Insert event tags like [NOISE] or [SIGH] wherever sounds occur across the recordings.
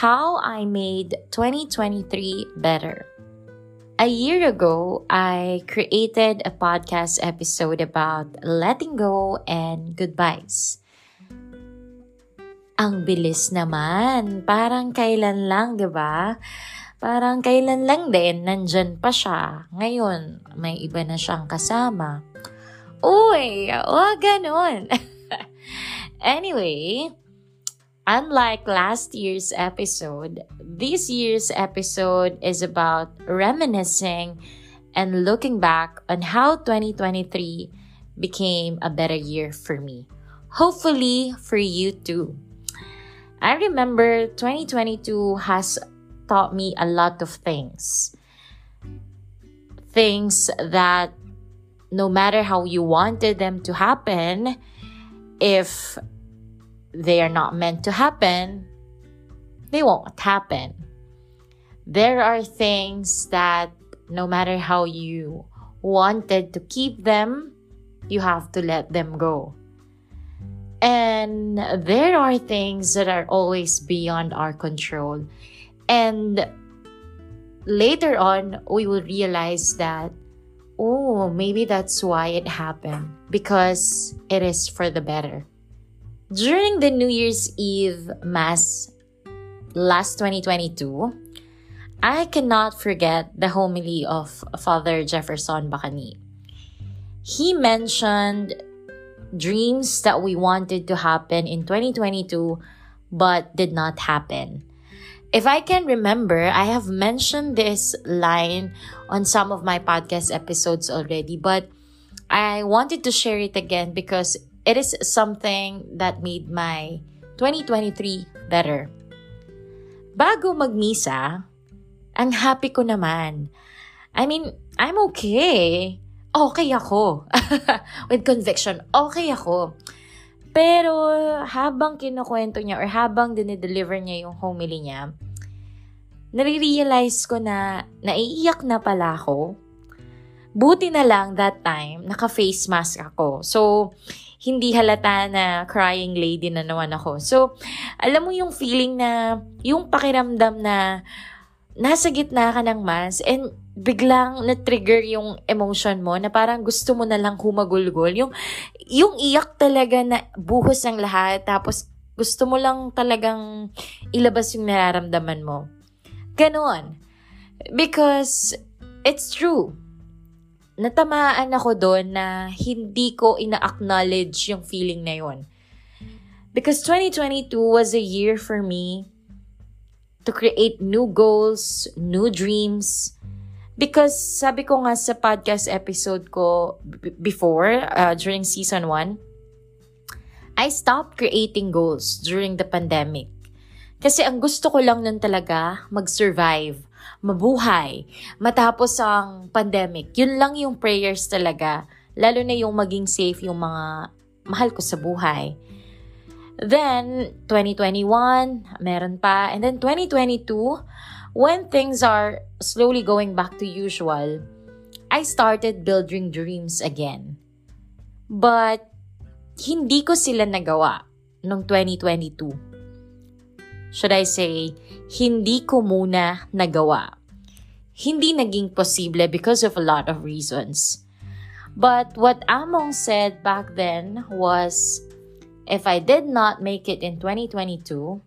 How I Made 2023 Better. A year ago, I created a podcast episode about letting go and goodbyes. Ang bilis naman. Parang kailan lang, di ba? Parang kailan lang din, nandyan pa siya. Ngayon, may iba na siyang kasama. Uy, oh, ganun. [LAUGHS] anyway, unlike last year's episode, this year's episode is about reminiscing and looking back on how 2023 became a better year for me. Hopefully, for you too. I remember 2022 has taught me a lot of things. Things that no matter how you wanted them to happen, if they are not meant to happen, they won't happen. There are things that no matter how you wanted to keep them, you have to let them go. And there are things that are always beyond our control. And later on, we will realize that, oh, maybe that's why it happened because it is for the better. During the New Year's Eve Mass last 2022, I cannot forget the homily of Father Jefferson Bacani. He mentioned dreams that we wanted to happen in 2022 but did not happen. If I can remember, I have mentioned this line on some of my podcast episodes already, but I wanted to share it again because it is something that made my 2023 better. Bago magmisa, ang happy ko naman. I mean, I'm okay okay ako. [LAUGHS] With conviction, okay ako. Pero habang kinukwento niya or habang dinideliver niya yung homily niya, nare-realize ko na naiiyak na pala ako. Buti na lang that time, naka-face mask ako. So, hindi halata na crying lady na naman ako. So, alam mo yung feeling na, yung pakiramdam na nasa gitna ka ng mask and biglang na-trigger yung emotion mo na parang gusto mo na lang humagulgol. Yung, yung iyak talaga na buhos ng lahat tapos gusto mo lang talagang ilabas yung nararamdaman mo. Ganon. Because it's true. Natamaan ako doon na hindi ko ina-acknowledge yung feeling na yun. Because 2022 was a year for me to create new goals, new dreams, Because sabi ko nga sa podcast episode ko before, uh, during season 1, I stopped creating goals during the pandemic. Kasi ang gusto ko lang nun talaga, mag-survive, mabuhay, matapos ang pandemic. Yun lang yung prayers talaga. Lalo na yung maging safe yung mga mahal ko sa buhay. Then, 2021, meron pa. And then 2022, when things are slowly going back to usual, I started building dreams again. But hindi ko sila nagawa noong 2022. Should I say, hindi ko muna nagawa. Hindi naging posible because of a lot of reasons. But what Among said back then was, if I did not make it in 2022,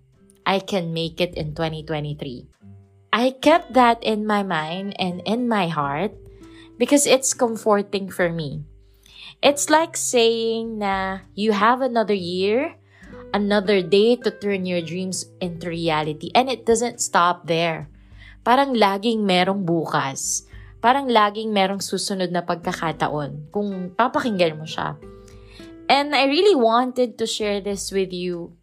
I can make it in 2023. I kept that in my mind and in my heart because it's comforting for me. It's like saying na you have another year, another day to turn your dreams into reality. And it doesn't stop there. Parang laging merong bukas. Parang laging merong susunod na pagkakataon kung papakinggan mo siya. And I really wanted to share this with you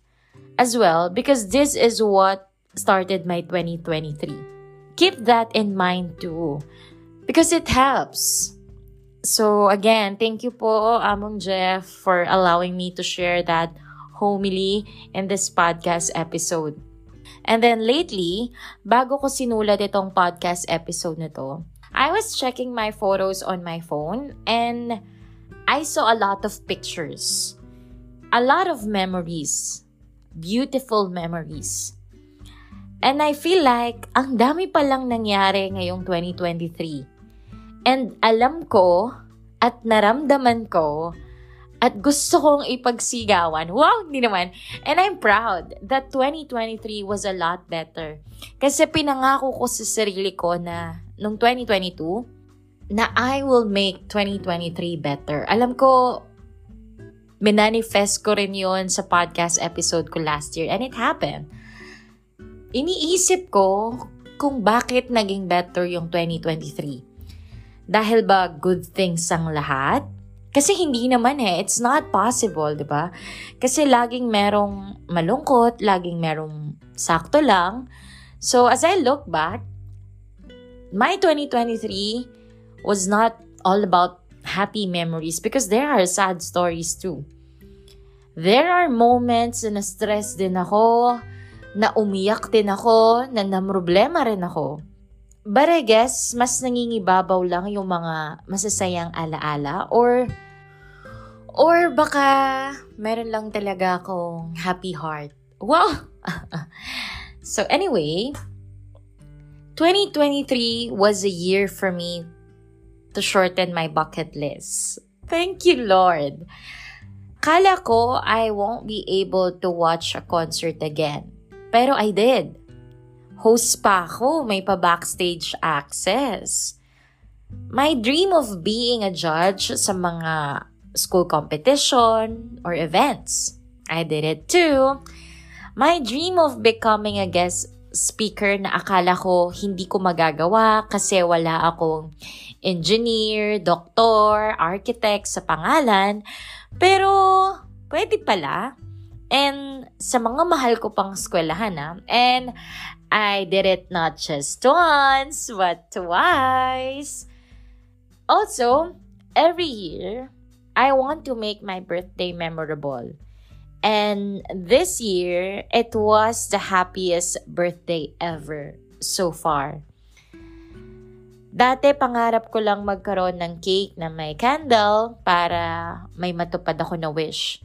as well because this is what started my 2023. Keep that in mind too because it helps. So again, thank you po Among Jeff for allowing me to share that homily in this podcast episode. And then lately, bago ko sinulat itong podcast episode na to, I was checking my photos on my phone and I saw a lot of pictures. A lot of memories. Beautiful memories. And I feel like ang dami pa lang nangyari ngayong 2023. And alam ko at naramdaman ko at gusto kong ipagsigawan. Wow, hindi naman. And I'm proud that 2023 was a lot better. Kasi pinangako ko sa sarili ko na nung 2022 na I will make 2023 better. Alam ko, minanifest ko rin yon sa podcast episode ko last year and it happened. Iniisip ko kung bakit naging better yung 2023. Dahil ba good things ang lahat? Kasi hindi naman eh. It's not possible, di ba? Kasi laging merong malungkot, laging merong sakto lang. So, as I look back, my 2023 was not all about happy memories because there are sad stories too. There are moments na stress din ako, na umiyak din ako, na namroblema rin ako. But I guess, mas nangingibabaw lang yung mga masasayang alaala or or baka meron lang talaga akong happy heart. Wow! [LAUGHS] so anyway, 2023 was a year for me to shorten my bucket list. Thank you, Lord. Kala ko I won't be able to watch a concert again. Pero I did host pa ako, may pa backstage access. My dream of being a judge sa mga school competition or events. I did it too. My dream of becoming a guest speaker na akala ko hindi ko magagawa kasi wala akong engineer, doktor, architect sa pangalan. Pero pwede pala. And sa mga mahal ko pang eskwelahan ha. And I did it not just once, but twice. Also, every year, I want to make my birthday memorable. And this year, it was the happiest birthday ever so far. Dati, pangarap ko lang magkaroon ng cake na may candle para may matupad ako na wish.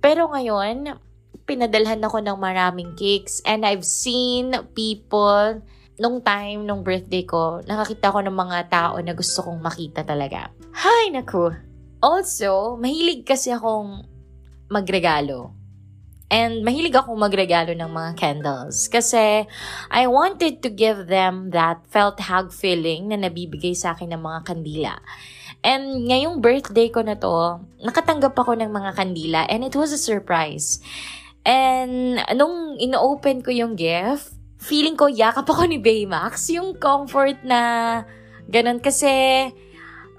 Pero ngayon, pinadalhan ako ng maraming cakes and I've seen people nung time, nung birthday ko, nakakita ko ng mga tao na gusto kong makita talaga. Hay, naku! Also, mahilig kasi akong magregalo. And mahilig akong magregalo ng mga candles. Kasi I wanted to give them that felt hug feeling na nabibigay sa akin ng mga kandila. And ngayong birthday ko na to, nakatanggap ako ng mga kandila and it was a surprise. And nung ino-open ko yung gift, feeling ko yakap ako ni Baymax. Yung comfort na ganun. Kasi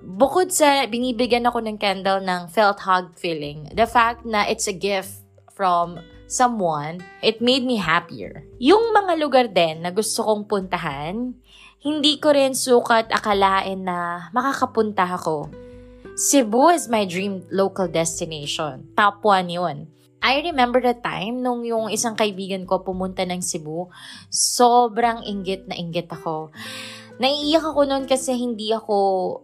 bukod sa binibigyan ako ng candle ng felt hug feeling, the fact na it's a gift from someone, it made me happier. Yung mga lugar din na gusto kong puntahan, hindi ko rin sukat akalain na makakapunta ako. Cebu is my dream local destination. Top 1 yun. I remember the time nung yung isang kaibigan ko pumunta ng Cebu, sobrang inggit na inggit ako. Naiiyak ako noon kasi hindi ako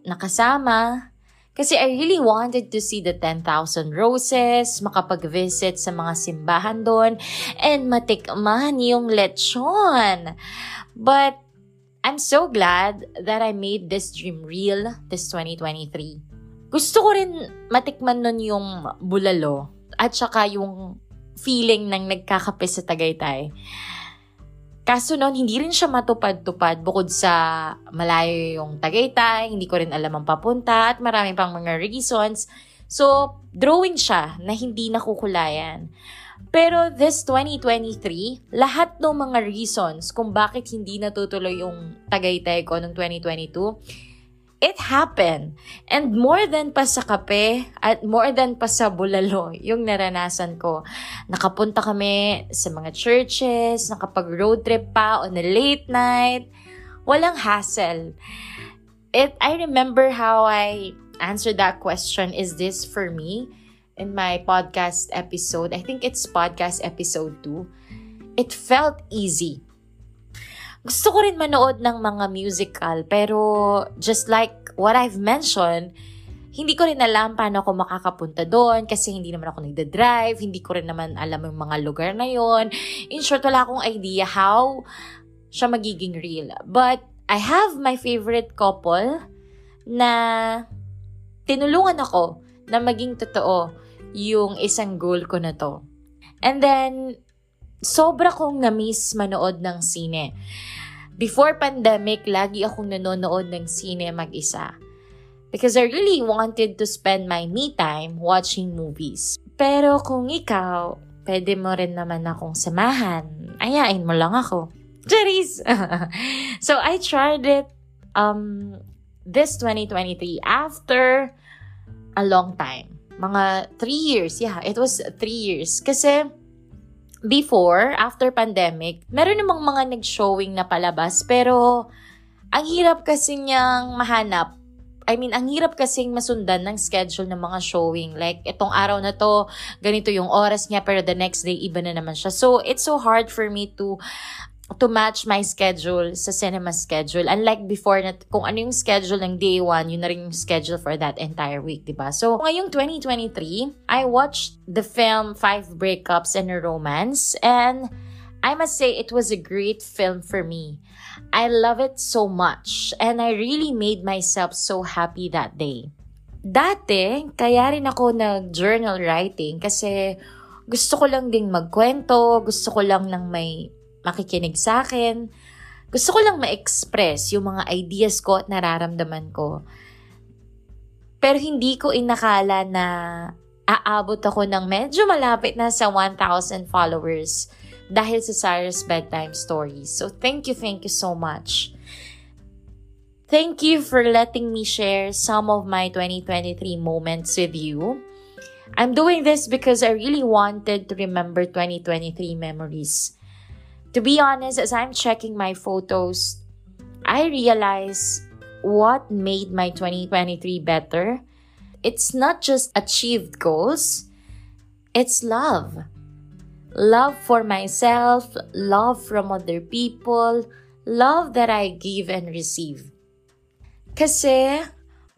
nakasama. Kasi I really wanted to see the 10,000 roses, makapag-visit sa mga simbahan doon, and matikman yung lechon. But I'm so glad that I made this dream real this 2023. Gusto ko rin matikman nun yung bulalo at saka yung feeling ng nagkakape sa Tagaytay. Kaso noon, hindi rin siya matupad-tupad bukod sa malayo yung Tagaytay, hindi ko rin alam ang papunta, at marami pang mga reasons. So, drawing siya na hindi nakukulayan. Pero this 2023, lahat ng mga reasons kung bakit hindi natutuloy yung Tagaytay ko noong 2022, it happened. And more than pa sa kape at more than pa sa bulalo yung naranasan ko. Nakapunta kami sa mga churches, nakapag-road trip pa on a late night. Walang hassle. It, I remember how I answered that question, is this for me? In my podcast episode, I think it's podcast episode 2. It felt easy gusto ko rin manood ng mga musical, pero just like what I've mentioned, hindi ko rin alam paano ako makakapunta doon kasi hindi naman ako nagda-drive, hindi ko rin naman alam yung mga lugar na yon. In short, wala akong idea how siya magiging real. But I have my favorite couple na tinulungan ako na maging totoo yung isang goal ko na to. And then, sobra kong na-miss manood ng sine. Before pandemic, lagi akong nanonood ng sine mag-isa. Because I really wanted to spend my me time watching movies. Pero kung ikaw, pwede mo rin naman akong samahan. Ayain mo lang ako. [LAUGHS] Cherise! [LAUGHS] so I tried it um, this 2023 after a long time. Mga three years. Yeah, it was three years. Kasi before, after pandemic, meron namang mga nag-showing na palabas. Pero ang hirap kasi niyang mahanap I mean, ang hirap kasing masundan ng schedule ng mga showing. Like, itong araw na to, ganito yung oras niya, pero the next day, iba na naman siya. So, it's so hard for me to to match my schedule sa cinema schedule. Unlike before na kung ano yung schedule ng day one, yun na rin yung schedule for that entire week, di ba? So, ngayong 2023, I watched the film Five Breakups and a Romance and I must say it was a great film for me. I love it so much and I really made myself so happy that day. Dati, kaya rin ako nag-journal writing kasi gusto ko lang ding magkwento, gusto ko lang nang may makikinig sa akin. Gusto ko lang ma-express yung mga ideas ko at nararamdaman ko. Pero hindi ko inakala na aabot ako ng medyo malapit na sa 1,000 followers dahil sa Sarah's Bedtime Stories. So thank you, thank you so much. Thank you for letting me share some of my 2023 moments with you. I'm doing this because I really wanted to remember 2023 memories. To be honest, as I'm checking my photos, I realize what made my 2023 better. It's not just achieved goals, it's love love for myself, love from other people, love that I give and receive. Kasi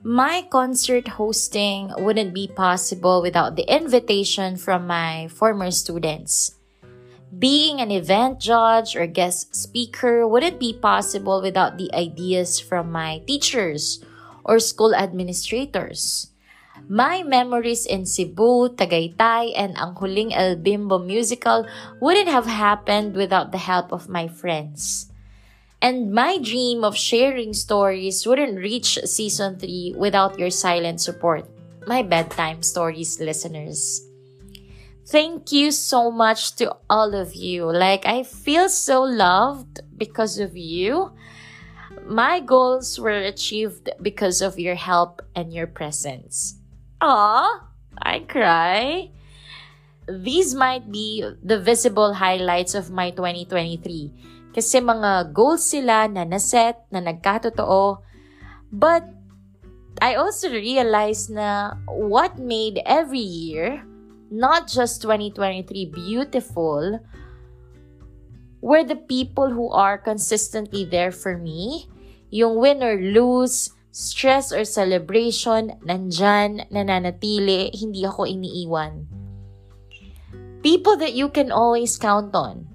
my concert hosting wouldn't be possible without the invitation from my former students. Being an event judge or guest speaker wouldn't be possible without the ideas from my teachers or school administrators. My memories in Cebu, Tagaytay, and ang huling El Bimbo musical wouldn't have happened without the help of my friends. And my dream of sharing stories wouldn't reach season 3 without your silent support. My bedtime stories listeners. Thank you so much to all of you. Like, I feel so loved because of you. My goals were achieved because of your help and your presence. Aw, I cry. These might be the visible highlights of my 2023. Kasi mga goals sila na naset, na nagkatotoo. But I also realized na what made every year, not just 2023, beautiful, were the people who are consistently there for me. Yung win or lose, stress or celebration, nandyan, nananatili, hindi ako iniiwan. People that you can always count on.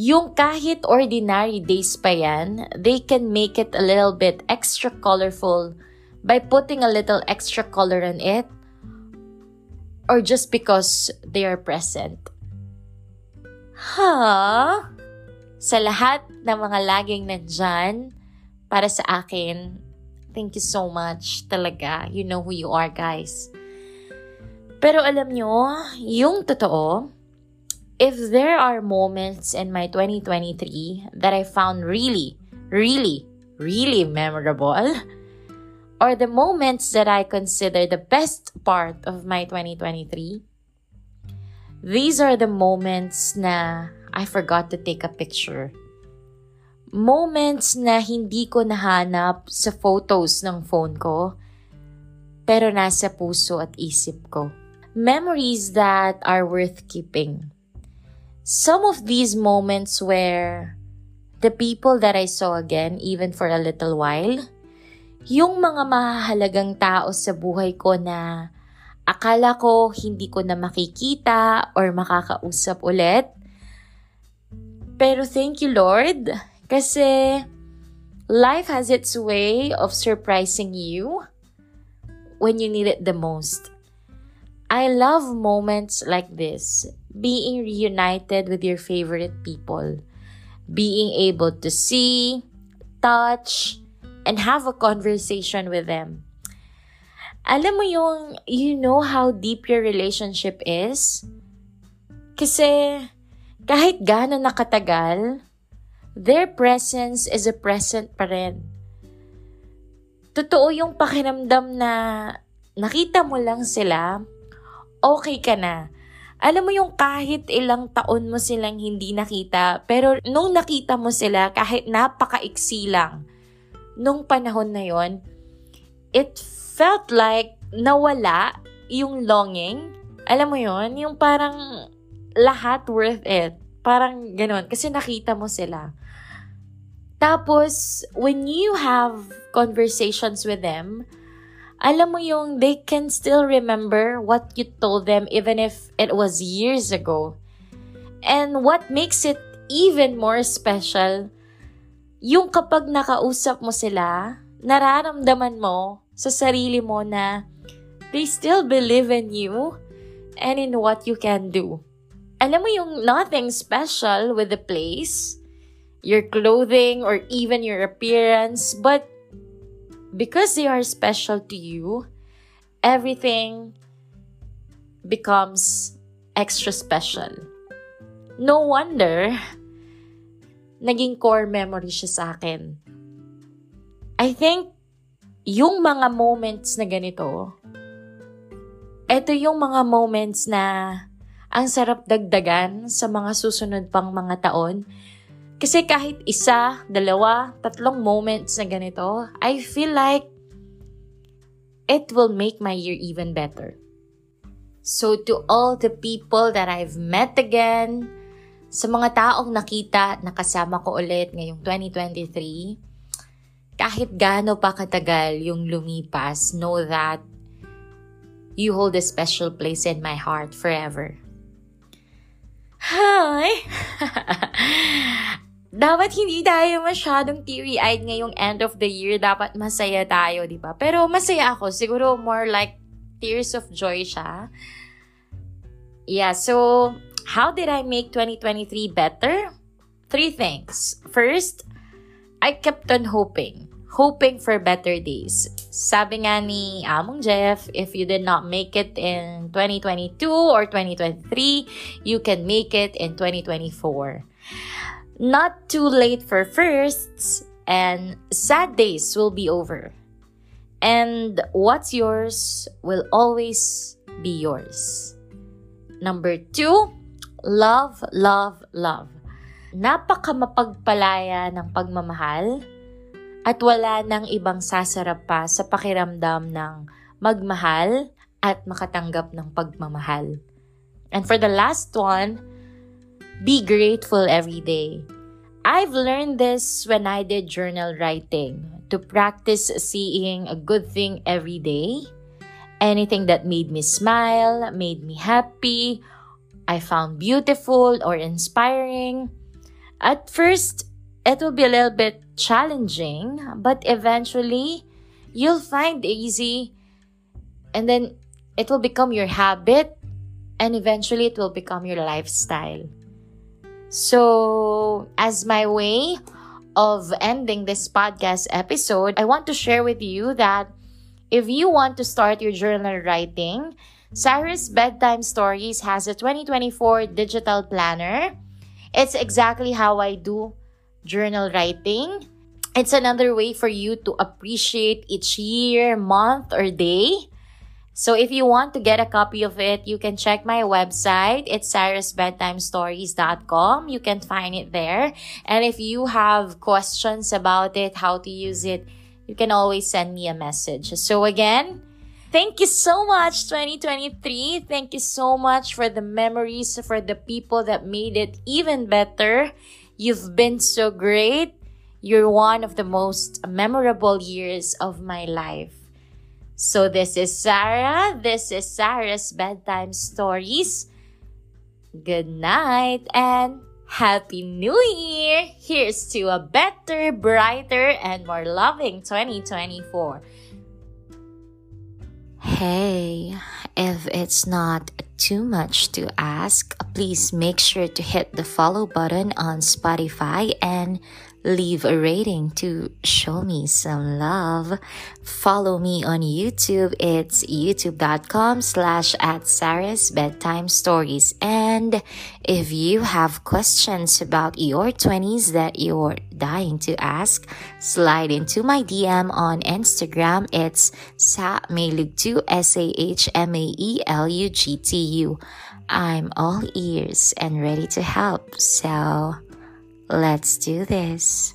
Yung kahit ordinary days pa yan, they can make it a little bit extra colorful by putting a little extra color on it or just because they are present. Ha? Sa lahat ng mga laging nandyan, para sa akin, Thank you so much talaga. You know who you are, guys. Pero alam nyo, yung totoo, if there are moments in my 2023 that I found really, really, really memorable, [LAUGHS] or the moments that I consider the best part of my 2023, these are the moments na I forgot to take a picture moments na hindi ko nahanap sa photos ng phone ko, pero nasa puso at isip ko. Memories that are worth keeping. Some of these moments where the people that I saw again, even for a little while, yung mga mahalagang tao sa buhay ko na akala ko hindi ko na makikita or makakausap ulit. Pero thank you Lord kasi life has its way of surprising you when you need it the most. I love moments like this, being reunited with your favorite people being able to see, touch, and have a conversation with them. Alam mo yung, you know how deep your relationship is? Kasi, kahit gano'n nakatagal, their presence is a present pa rin. Totoo yung pakiramdam na nakita mo lang sila, okay ka na alam mo yung kahit ilang taon mo silang hindi nakita, pero nung nakita mo sila, kahit napakaiksi lang, nung panahon na yon, it felt like nawala yung longing. Alam mo yon yung parang lahat worth it. Parang ganun, kasi nakita mo sila. Tapos, when you have conversations with them, alam mo yung they can still remember what you told them even if it was years ago. And what makes it even more special, yung kapag nakausap mo sila, nararamdaman mo sa sarili mo na they still believe in you and in what you can do. Alam mo yung nothing special with the place, your clothing, or even your appearance, but because they are special to you, everything becomes extra special. No wonder, naging core memory siya sa akin. I think, yung mga moments na ganito, ito yung mga moments na ang sarap dagdagan sa mga susunod pang mga taon kasi kahit isa, dalawa, tatlong moments na ganito, I feel like it will make my year even better. So to all the people that I've met again, sa mga taong nakita, nakasama ko ulit ngayong 2023, kahit gaano pa katagal yung lumipas, know that you hold a special place in my heart forever. Hi! [LAUGHS] dapat hindi tayo masyadong teary-eyed ngayong end of the year. Dapat masaya tayo, di ba? Pero masaya ako. Siguro more like tears of joy siya. Yeah, so how did I make 2023 better? Three things. First, I kept on hoping. Hoping for better days. Sabi nga ni Among Jeff, if you did not make it in 2022 or 2023, you can make it in 2024. Not too late for firsts, and sad days will be over. And what's yours will always be yours. Number two, love, love, love. Napaka mapagpalaya ng pagmamahal at wala nang ibang sasarap pa sa pakiramdam ng magmahal at makatanggap ng pagmamahal. And for the last one, Be grateful every day. I've learned this when I did journal writing to practice seeing a good thing every day. Anything that made me smile, made me happy, I found beautiful or inspiring. At first, it will be a little bit challenging, but eventually, you'll find easy and then it will become your habit and eventually it will become your lifestyle. So, as my way of ending this podcast episode, I want to share with you that if you want to start your journal writing, Cyrus Bedtime Stories has a 2024 digital planner. It's exactly how I do journal writing. It's another way for you to appreciate each year, month, or day so if you want to get a copy of it, you can check my website. It's cyrusbedtimestories.com. You can find it there. And if you have questions about it, how to use it, you can always send me a message. So again, thank you so much 2023. Thank you so much for the memories, for the people that made it even better. You've been so great. You're one of the most memorable years of my life. So this is Sarah. This is Sarah's bedtime stories. Good night and Happy New Year! Here's to a better, brighter, and more loving 2024. Hey, if it's not too much to ask, please make sure to hit the follow button on Spotify and leave a rating to show me some love. Follow me on YouTube. It's youtube.com slash at Sarah's bedtime stories. And if you have questions about your 20s that you're dying to ask, slide into my DM on Instagram. It's sa S-A-H-M-A-E-L-U-G-T-U. I'm all ears and ready to help. So Let's do this.